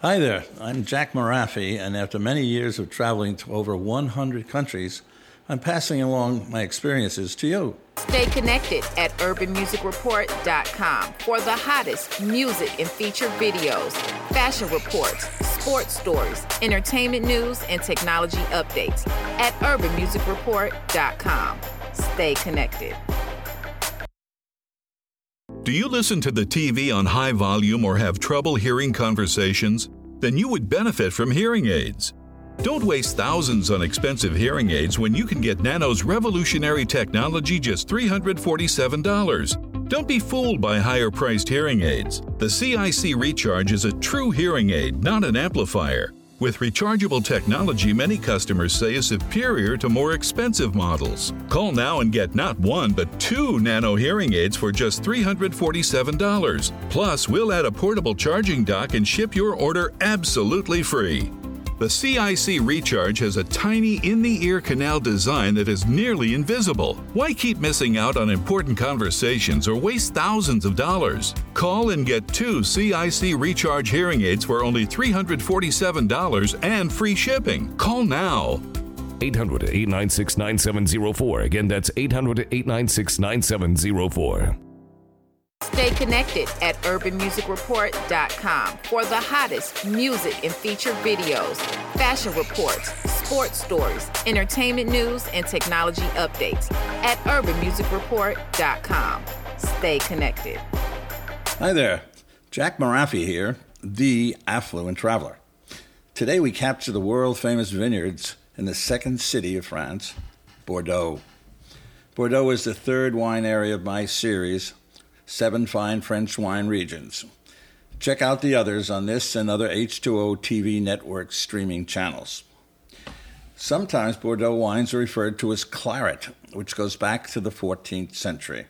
Hi there, I'm Jack Marafi, and after many years of traveling to over 100 countries, I'm passing along my experiences to you. Stay connected at urbanmusicreport.com for the hottest music and feature videos, fashion reports, sports stories, entertainment news, and technology updates at urbanmusicreport.com. Stay connected. Do you listen to the TV on high volume or have trouble hearing conversations? Then you would benefit from hearing aids. Don't waste thousands on expensive hearing aids when you can get Nano's revolutionary technology just $347. Don't be fooled by higher priced hearing aids. The CIC Recharge is a true hearing aid, not an amplifier. With rechargeable technology, many customers say is superior to more expensive models. Call now and get not one, but two nano hearing aids for just $347. Plus, we'll add a portable charging dock and ship your order absolutely free. The CIC Recharge has a tiny in the ear canal design that is nearly invisible. Why keep missing out on important conversations or waste thousands of dollars? Call and get two CIC Recharge hearing aids for only $347 and free shipping. Call now. 800 896 9704. Again, that's 800 896 9704. Stay connected at urbanmusicreport.com for the hottest music and featured videos, fashion reports, sports stories, entertainment news, and technology updates at urbanmusicreport.com. Stay connected. Hi there, Jack Marafi here, the affluent traveler. Today we capture the world famous vineyards in the second city of France, Bordeaux. Bordeaux is the third wine area of my series seven fine French wine regions. Check out the others on this and other H2O TV network streaming channels. Sometimes Bordeaux wines are referred to as claret, which goes back to the 14th century,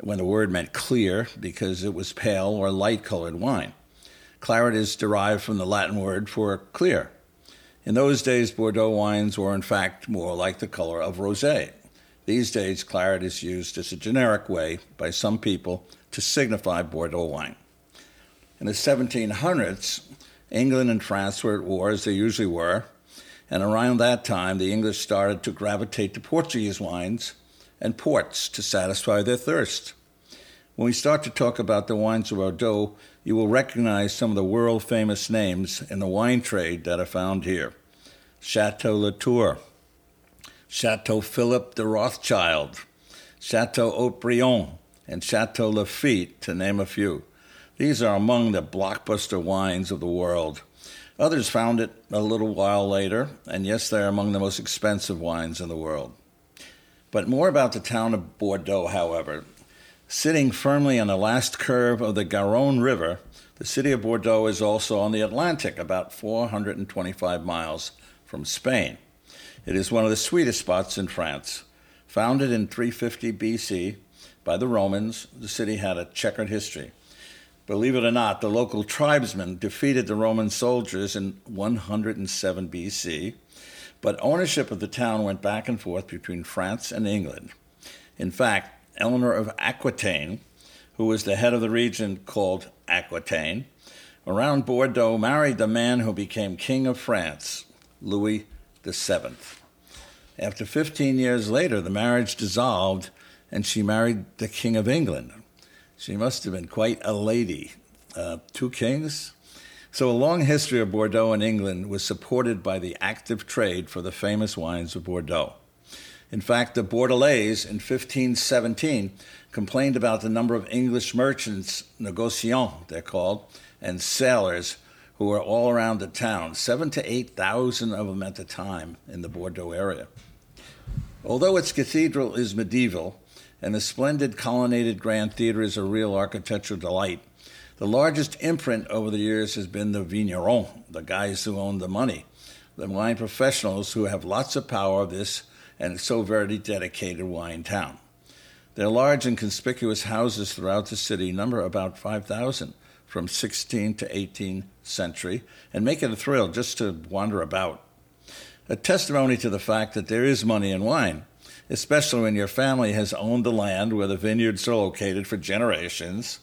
when the word meant clear because it was pale or light colored wine. Claret is derived from the Latin word for clear. In those days, Bordeaux wines were in fact more like the color of rosé. These days, claret is used as a generic way by some people to signify Bordeaux wine. In the 1700s, England and France were at war, as they usually were, and around that time, the English started to gravitate to Portuguese wines and ports to satisfy their thirst. When we start to talk about the wines of Bordeaux, you will recognize some of the world famous names in the wine trade that are found here Chateau Latour, Chateau Philippe de Rothschild, Chateau Haut-Brion, and Chateau Lafite, to name a few. These are among the blockbuster wines of the world. Others found it a little while later, and yes, they're among the most expensive wines in the world. But more about the town of Bordeaux, however. Sitting firmly on the last curve of the Garonne River, the city of Bordeaux is also on the Atlantic, about 425 miles from Spain. It is one of the sweetest spots in France. Founded in 350 BC by the Romans, the city had a checkered history. Believe it or not, the local tribesmen defeated the Roman soldiers in 107 BC, but ownership of the town went back and forth between France and England. In fact, Eleanor of Aquitaine, who was the head of the region called Aquitaine, around Bordeaux married the man who became king of France, Louis the Seventh. After 15 years later, the marriage dissolved and she married the King of England. She must have been quite a lady. Uh, two kings? So, a long history of Bordeaux in England was supported by the active trade for the famous wines of Bordeaux. In fact, the Bordelais in 1517 complained about the number of English merchants, négociants they're called, and sailors who were all around the town, seven to 8,000 of them at the time in the Bordeaux area. Although its cathedral is medieval and the splendid colonnaded grand theater is a real architectural delight, the largest imprint over the years has been the vignerons, the guys who own the money, the wine professionals who have lots of power of this and so very dedicated wine town. Their large and conspicuous houses throughout the city number about 5,000 from 16th to 18th century and make it a thrill just to wander about. A testimony to the fact that there is money in wine, especially when your family has owned the land where the vineyards are located for generations,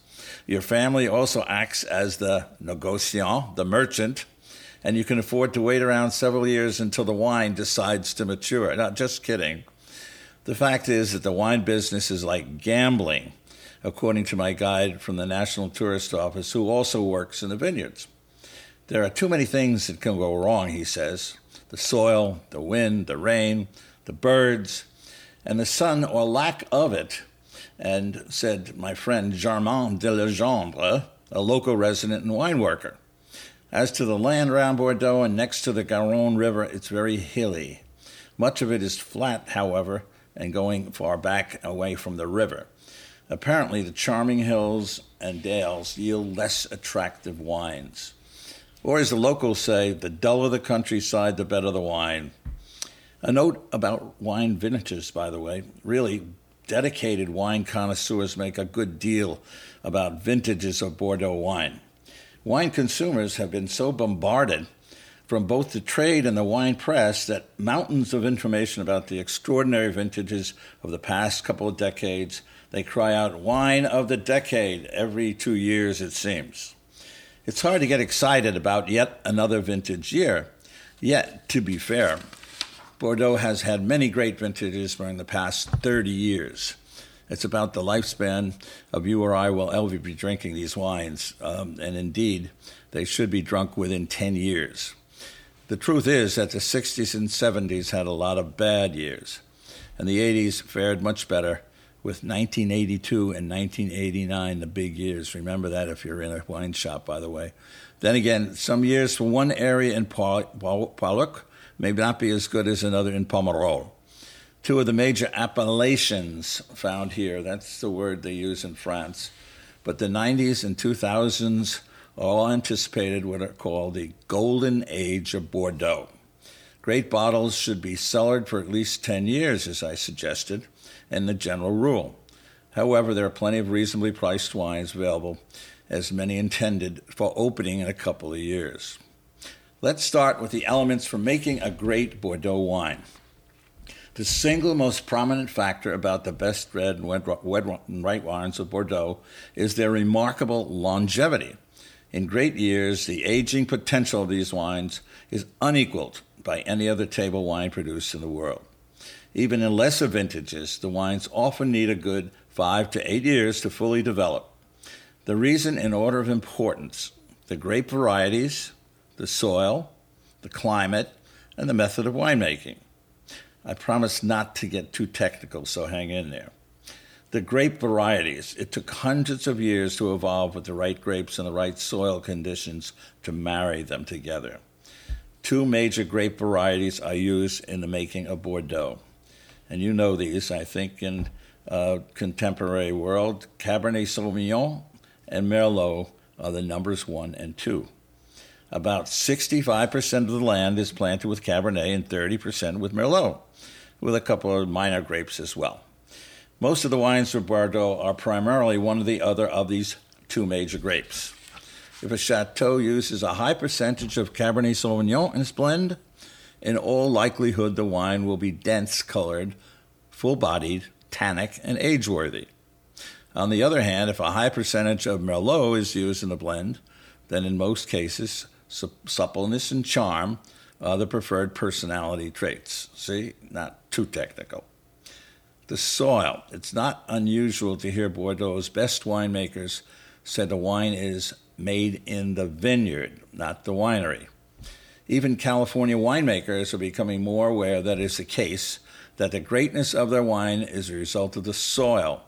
Your family also acts as the negociant, the merchant, and you can afford to wait around several years until the wine decides to mature. Not just kidding. The fact is that the wine business is like gambling, according to my guide from the National Tourist Office, who also works in the vineyards. There are too many things that can go wrong, he says the soil, the wind, the rain, the birds, and the sun or lack of it. And said my friend Germain de Legendre, a local resident and wine worker. As to the land around Bordeaux and next to the Garonne River, it's very hilly. Much of it is flat, however, and going far back away from the river. Apparently, the charming hills and dales yield less attractive wines. Or, as the locals say, the duller the countryside, the better the wine. A note about wine vintages, by the way. Really, dedicated wine connoisseurs make a good deal about vintages of Bordeaux wine. Wine consumers have been so bombarded from both the trade and the wine press that mountains of information about the extraordinary vintages of the past couple of decades. They cry out, wine of the decade, every two years, it seems. It's hard to get excited about yet another vintage year. Yet, to be fair, Bordeaux has had many great vintages during the past 30 years. It's about the lifespan of you or I will ever be drinking these wines, um, and indeed, they should be drunk within 10 years. The truth is that the 60s and 70s had a lot of bad years, and the 80s fared much better, with 1982 and 1989 the big years. Remember that if you're in a wine shop, by the way. Then again, some years for one area in Pauillac may not be as good as another in Pomerol. Two of the major appellations found here, that's the word they use in France. But the 90s and 2000s all anticipated what are called the golden age of Bordeaux. Great bottles should be cellared for at least 10 years, as I suggested, and the general rule. However, there are plenty of reasonably priced wines available, as many intended for opening in a couple of years. Let's start with the elements for making a great Bordeaux wine. The single most prominent factor about the best red and white wines of Bordeaux is their remarkable longevity. In great years, the aging potential of these wines is unequaled by any other table wine produced in the world. Even in lesser vintages, the wines often need a good five to eight years to fully develop. The reason, in order of importance, the grape varieties, the soil, the climate, and the method of winemaking. I promise not to get too technical, so hang in there the grape varieties. It took hundreds of years to evolve with the right grapes and the right soil conditions to marry them together. Two major grape varieties are used in the making of Bordeaux. And you know these, I think, in uh, contemporary world. Cabernet Sauvignon and Merlot are the numbers one and two. About 65% of the land is planted with Cabernet and 30% with Merlot, with a couple of minor grapes as well. Most of the wines from Bordeaux are primarily one or the other of these two major grapes. If a chateau uses a high percentage of Cabernet Sauvignon in its blend, in all likelihood the wine will be dense colored, full bodied, tannic, and age worthy. On the other hand, if a high percentage of Merlot is used in the blend, then in most cases, suppleness and charm are the preferred personality traits. See, not too technical. The soil. It's not unusual to hear Bordeaux's best winemakers say the wine is made in the vineyard, not the winery. Even California winemakers are becoming more aware that is the case, that the greatness of their wine is a result of the soil,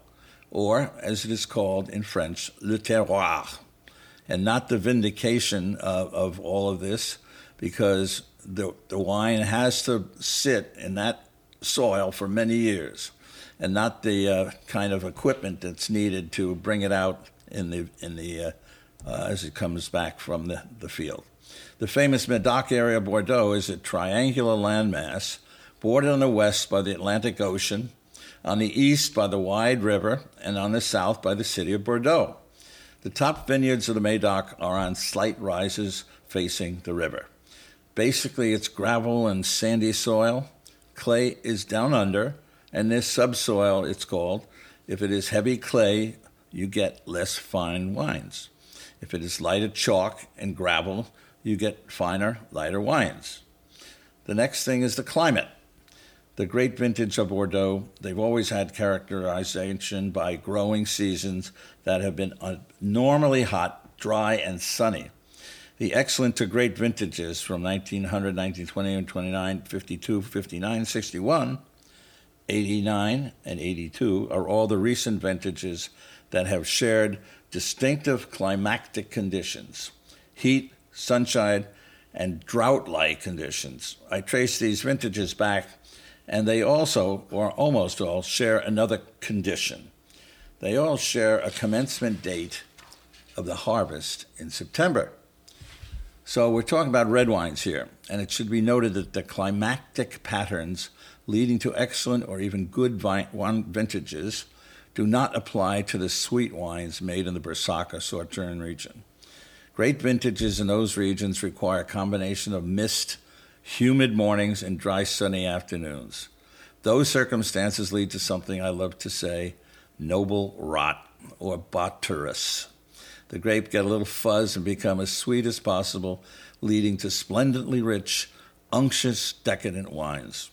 or as it is called in French, le terroir, and not the vinification of, of all of this, because the, the wine has to sit in that soil for many years and not the uh, kind of equipment that's needed to bring it out in the in the uh, uh, as it comes back from the, the field. The famous Medoc area Bordeaux is a triangular landmass bordered on the west by the Atlantic Ocean, on the east by the wide river, and on the south by the city of Bordeaux. The top vineyards of the Medoc are on slight rises facing the river. Basically, it's gravel and sandy soil. Clay is down under, and this subsoil, it's called, if it is heavy clay, you get less fine wines. If it is lighter chalk and gravel, you get finer, lighter wines. The next thing is the climate. The great vintage of Bordeaux, they've always had characterization by growing seasons that have been normally hot, dry, and sunny. The excellent to great vintages from 1900, 1920, 29, 52, 59, 61, 89, and 82 are all the recent vintages that have shared distinctive climatic conditions heat, sunshine, and drought like conditions. I trace these vintages back, and they also, or almost all, share another condition. They all share a commencement date of the harvest in September. So we're talking about red wines here, and it should be noted that the climatic patterns leading to excellent or even good wine vintages do not apply to the sweet wines made in the Barsac Sauternes region. Great vintages in those regions require a combination of mist, humid mornings, and dry sunny afternoons. Those circumstances lead to something I love to say noble rot or botrytis. The grape get a little fuzz and become as sweet as possible, leading to splendidly rich, unctuous, decadent wines.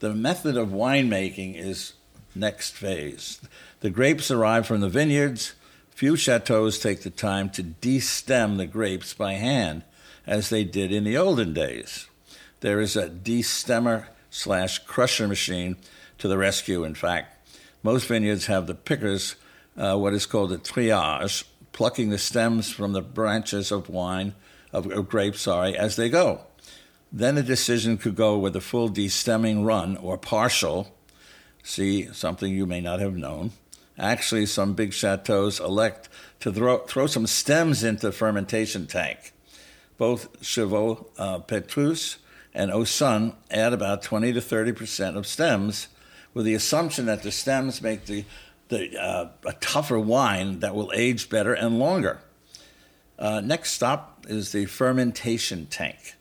The method of winemaking is next phase. The grapes arrive from the vineyards Few chateaus take the time to destem the grapes by hand, as they did in the olden days. There is a destemmer slash crusher machine to the rescue, in fact. Most vineyards have the pickers, uh, what is called a triage, plucking the stems from the branches of wine, of, of grapes, sorry, as they go. Then a decision could go with a full destemming run or partial. See, something you may not have known Actually, some big chateaus elect to throw, throw some stems into the fermentation tank. Both Chevaux uh, Petrus and Ausone add about 20 to 30 percent of stems, with the assumption that the stems make the, the uh, a tougher wine that will age better and longer. Uh, next stop is the fermentation tank.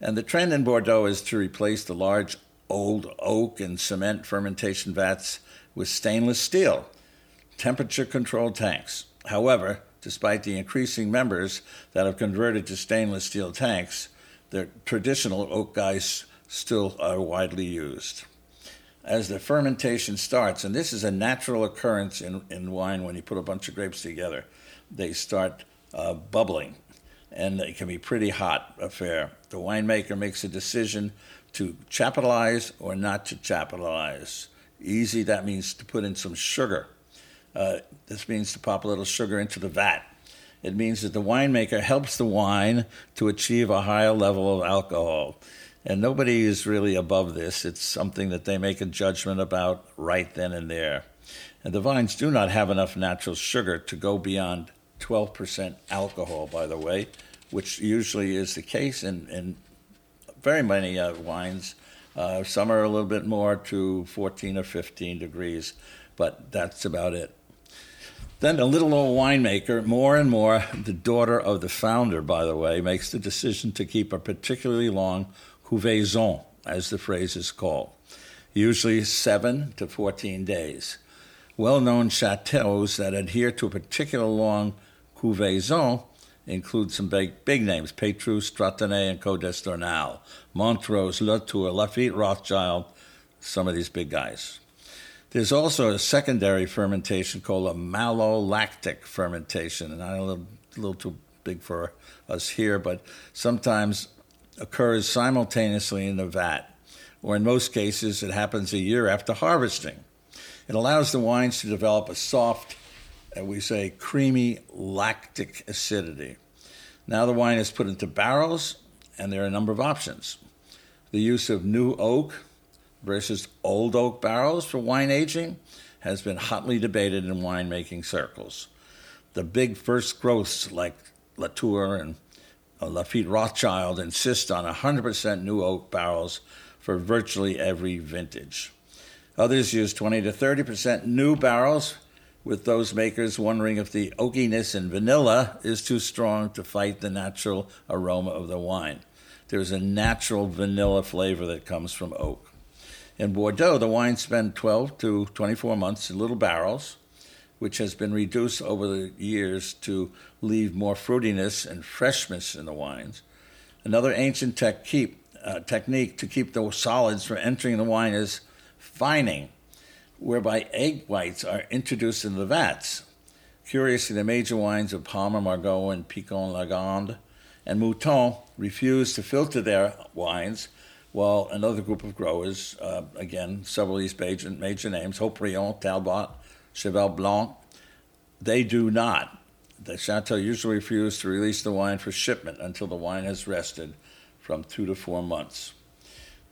And the trend in Bordeaux is to replace the large old oak and cement fermentation vats with stainless steel temperature controlled tanks. However, despite the increasing members that have converted to stainless steel tanks, the traditional oak guys still are widely used. As the fermentation starts, and this is a natural occurrence in, in wine when you put a bunch of grapes together, they start uh, bubbling and it can be pretty hot affair. The winemaker makes a decision to chapitalize or not to chapitalize. Easy, that means to put in some sugar uh, this means to pop a little sugar into the vat. It means that the winemaker helps the wine to achieve a higher level of alcohol. And nobody is really above this. It's something that they make a judgment about right then and there. And the vines do not have enough natural sugar to go beyond 12% alcohol, by the way, which usually is the case in, in very many uh, wines. Uh, some are a little bit more to 14 or 15 degrees, but that's about it. Then a little old winemaker, more and more the daughter of the founder, by the way, makes the decision to keep a particularly long cuvaison, as the phrase is called, usually 7 to 14 days. Well known chateaus that adhere to a particular long cuvaison include some big, big names Petrus, Trotanoy, and Cos d'Estournel, Montrose, Latour, Lafite, Rothschild, some of these big guys. There's also a secondary fermentation called a malolactic fermentation, and I'm a little, a little too big for us here, but sometimes occurs simultaneously in the vat, or in most cases, it happens a year after harvesting. It allows the wines to develop a soft, and we say creamy lactic acidity. Now the wine is put into barrels, and there are a number of options. The use of new oak, versus old oak barrels for wine aging has been hotly debated in winemaking circles. The big first growths like Latour and uh, Lafite Rothschild insist on 100% new oak barrels for virtually every vintage. Others use 20 to 30% new barrels, with those makers wondering if the oakiness in vanilla is too strong to fight the natural aroma of the wine. There's a natural vanilla flavor that comes from oak. In Bordeaux, the wines spend 12 to 24 months in little barrels, which has been reduced over the years to leave more fruitiness and freshness in the wines. Another ancient technique, uh, technique to keep the solids from entering the wine is fining, whereby egg whites are introduced in the vats. Curiously, the major wines of Palmer, Margaux, and Pichon Lalande and Mouton refused to filter their wines, while another group of growers, uh, again, several these major, major names, Haut-Brion, Talbot, Cheval Blanc, they do not. The chateau usually refuses to release the wine for shipment until the wine has rested from two to four months.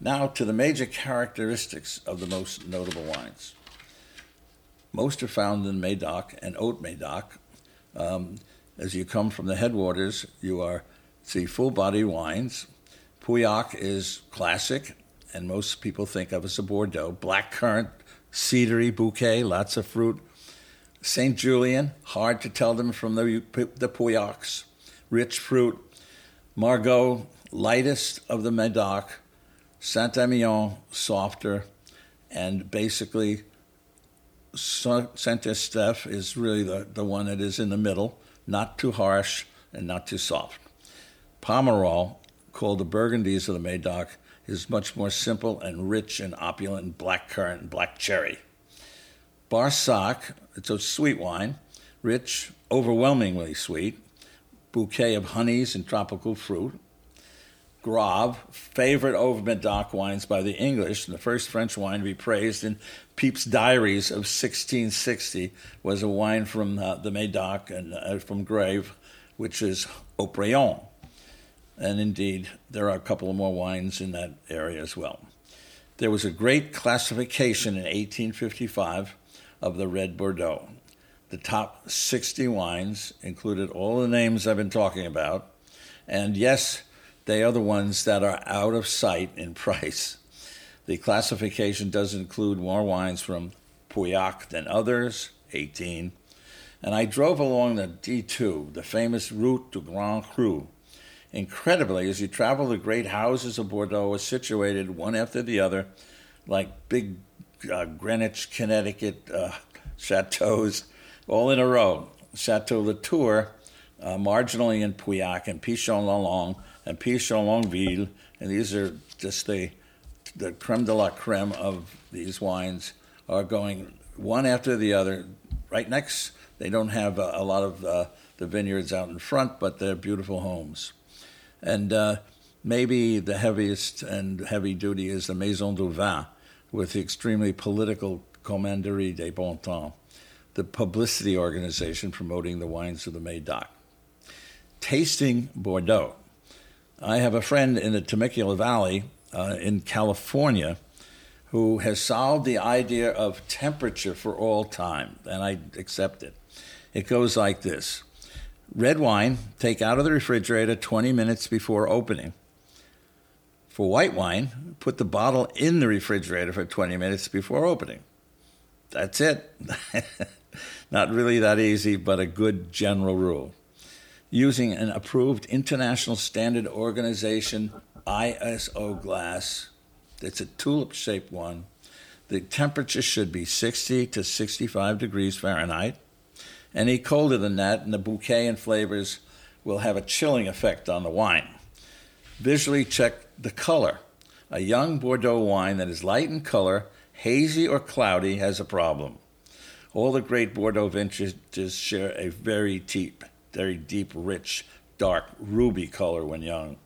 Now to the major characteristics of the most notable wines. Most are found in Medoc and Haute Medoc. Um, as you come from the headwaters, you are see full body wines. Pauillac is classic, and most people think of as a Bordeaux. Black currant, cedary bouquet, lots of fruit. St. Julien, hard to tell them from the, the. Rich fruit. Margaux, lightest of the Medoc. Saint Emilion, softer. And basically, Saint Estèphe is really the, the one that is in the middle, not too harsh and not too soft. Pomerol, called the Burgundies of the Medoc, is much more simple and rich and opulent black currant and black cherry. Barsac, it's a sweet wine, rich, overwhelmingly sweet, bouquet of honeys and tropical fruit. Grave, favorite over Medoc wines by the English, and the first French wine to be praised in Pepys' Diaries of 1660 was a wine from uh, the Medoc and uh, from Grave, which is Haut-Brion. And indeed, there are a couple of more wines in that area as well. There was a great classification in 1855 of the Red Bordeaux. The top 60 wines included all the names I've been talking about. And yes, they are the ones that are out of sight in price. The classification does include more wines from Pauillac than others, 18. And I drove along the D2, the famous Route du Grand Cru. Incredibly, as you travel, the great houses of Bordeaux are situated one after the other, like big uh, Greenwich, Connecticut uh, chateaus, all in a row. Chateau Latour, uh, marginally in Pauillac, and Pichon-Lolong, and Pichon-Longueville, and these are just the the creme de la creme of these wines are going one after the other, right next. They don't have a, a lot of uh, the vineyards out in front, but they're beautiful homes. And uh, maybe the heaviest and heavy duty is the Maison du Vin with the extremely political Commanderie des Bon Temps, the publicity organization promoting the wines of the Medoc. Tasting Bordeaux. I have a friend in the Temecula Valley uh, in California who has solved the idea of temperature for all time, and I accept it. It goes like this Red wine, take out of the refrigerator 20 minutes before opening. For white wine, put the bottle in the refrigerator for 20 minutes before opening. That's it. Not really that easy, but a good general rule. Using an approved international standard organization ISO glass, it's a tulip shaped one. The temperature should be 60 to 65 degrees Fahrenheit. Any colder than that, and the bouquet and flavors will have a chilling effect on the wine. Visually check the color. A young Bordeaux wine that is light in color, hazy or cloudy, has a problem. All the great Bordeaux vintages share a very deep, very deep, rich, dark ruby color when young.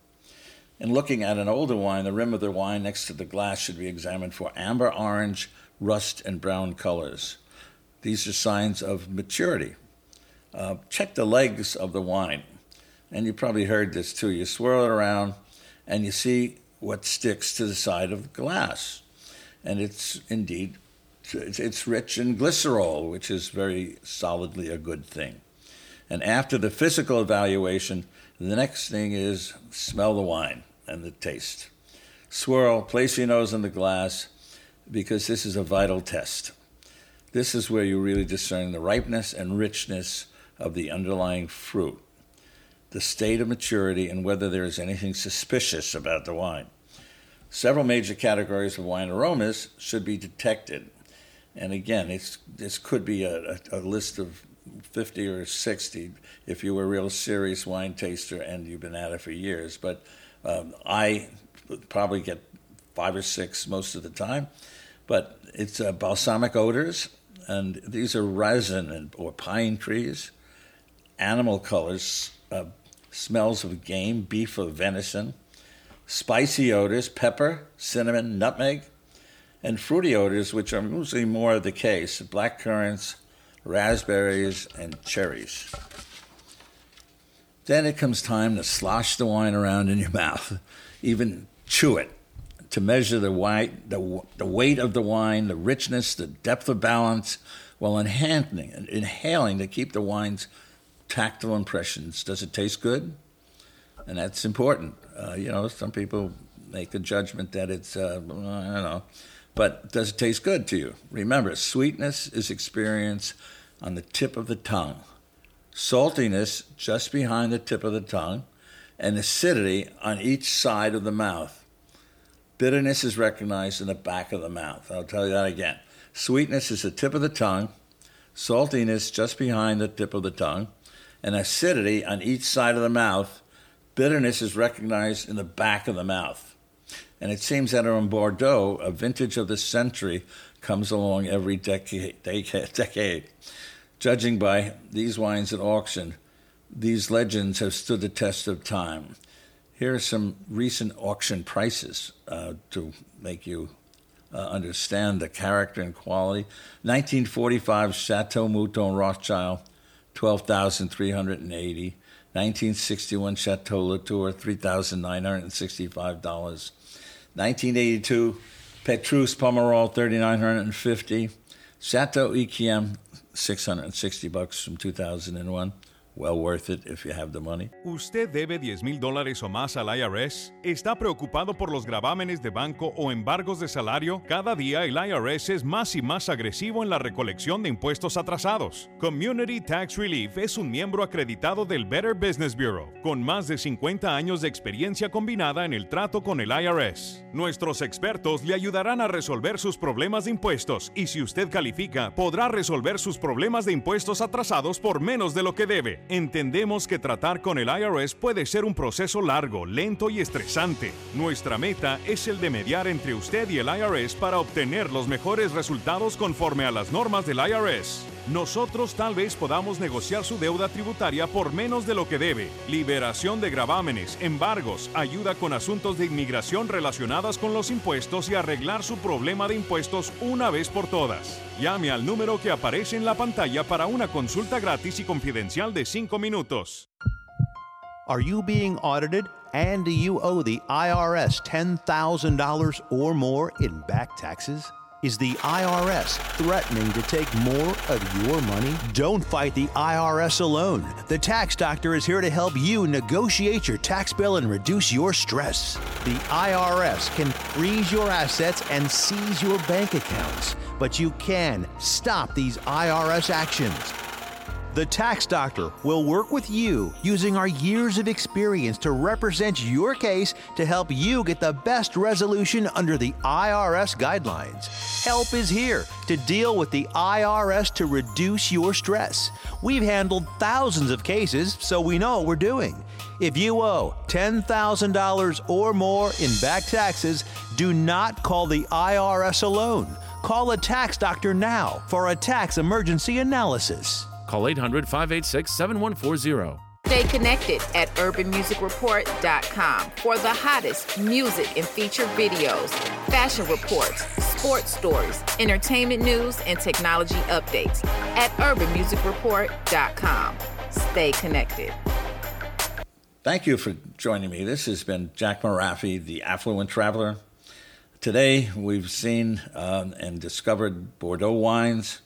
In looking at an older wine, the rim of the wine next to the glass should be examined for amber orange, rust, and brown colors. These are signs of maturity. Uh, check the legs of the wine. And you probably heard this too. You swirl it around and you see what sticks to the side of the glass. And it's indeed, it's rich in glycerol, which is very solidly a good thing. And after the physical evaluation, the next thing is smell the wine and the taste. Swirl, place your nose in the glass, because this is a vital test. This is where you really discern the ripeness and richness of the underlying fruit, the state of maturity, and whether there is anything suspicious about the wine. Several major categories of wine aromas should be detected, And again, it's this could be a, a, a list of 50 or 60 if you were a real serious wine taster and you've been at it for years. But um, I probably get five or six most of the time. But it's uh, balsamic odors, and these are resin and, or pine trees, animal colors, uh, smells of game, beef or venison, spicy odors, pepper, cinnamon, nutmeg, and fruity odors, which are usually more the case, black currants, raspberries, and cherries. Then it comes time to slosh the wine around in your mouth, even chew it to measure the, white, the, the weight of the wine, the richness, the depth of balance, while enhancing inhaling to keep the wine's tactile impressions. Does it taste good? And that's important. Uh, you know, some people make the judgment that it's, uh, I don't know, but does it taste good to you? Remember, sweetness is experienced on the tip of the tongue, saltiness just behind the tip of the tongue, and acidity on each side of the mouth. Bitterness is recognized in the back of the mouth. I'll tell you that again. Sweetness is the tip of the tongue, saltiness just behind the tip of the tongue, and acidity on each side of the mouth. Bitterness is recognized in the back of the mouth. And it seems that in Bordeaux, a vintage of the century comes along every decade. decade. Judging by these wines at auction, these legends have stood the test of time. Here are some recent auction prices uh, to make you uh, understand the character and quality. 1945 Chateau Mouton Rothschild, 12380 1961 Chateau Latour, $3,965. 1982, Petrus Pomerol, 3950 Chateau Yquem, 660 bucks from 2001. Well worth it if you have the money. ¿Usted debe 10 mil dólares o más al IRS? ¿Está preocupado por los gravámenes de banco o embargos de salario? Cada día el IRS es más y más agresivo en la recolección de impuestos atrasados. Community Tax Relief es un miembro acreditado del Better Business Bureau, con más de 50 años de experiencia combinada en el trato con el IRS. Nuestros expertos le ayudarán a resolver sus problemas de impuestos y si usted califica, podrá resolver sus problemas de impuestos atrasados por menos de lo que debe. Entendemos que tratar con el IRS puede ser un proceso largo, lento y estresante. Nuestra meta es el de mediar entre usted y el IRS para obtener los mejores resultados conforme a las normas del IRS. Nosotros tal vez podamos negociar su deuda tributaria por menos de lo que debe, liberación de gravámenes, embargos, ayuda con asuntos de inmigración relacionadas con los impuestos y arreglar su problema de impuestos una vez por todas. Llame al número que aparece en la pantalla para una consulta gratis y confidencial de 5 minutos. Are you being audited and do you owe the IRS $10,000 or more in back taxes? Is the IRS threatening to take more of your money? Don't fight the IRS alone. The Tax Doctor is here to help you negotiate your tax bill and reduce your stress. The IRS can freeze your assets and seize your bank accounts, but you can stop these IRS actions. The Tax Doctor will work with you using our years of experience to represent your case to help you get the best resolution under the IRS guidelines. Help is here to deal with the IRS to reduce your stress. We've handled thousands of cases, so we know what we're doing. If you owe $10,000 or more in back taxes, do not call the IRS alone. Call a tax doctor now for a tax emergency analysis. Call 800 586 7140. Stay connected at urbanmusicreport.com for the hottest music and feature videos, fashion reports, sports stories, entertainment news, and technology updates at urbanmusicreport.com. Stay connected. Thank you for joining me. This has been Jack Marafi, the affluent traveler. Today, we've seen um, and discovered Bordeaux wines,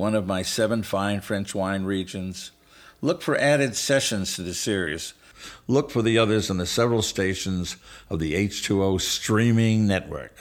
one of my seven fine French wine regions. Look for added sessions to the series. Look for the others on the several stations of the H2O streaming network.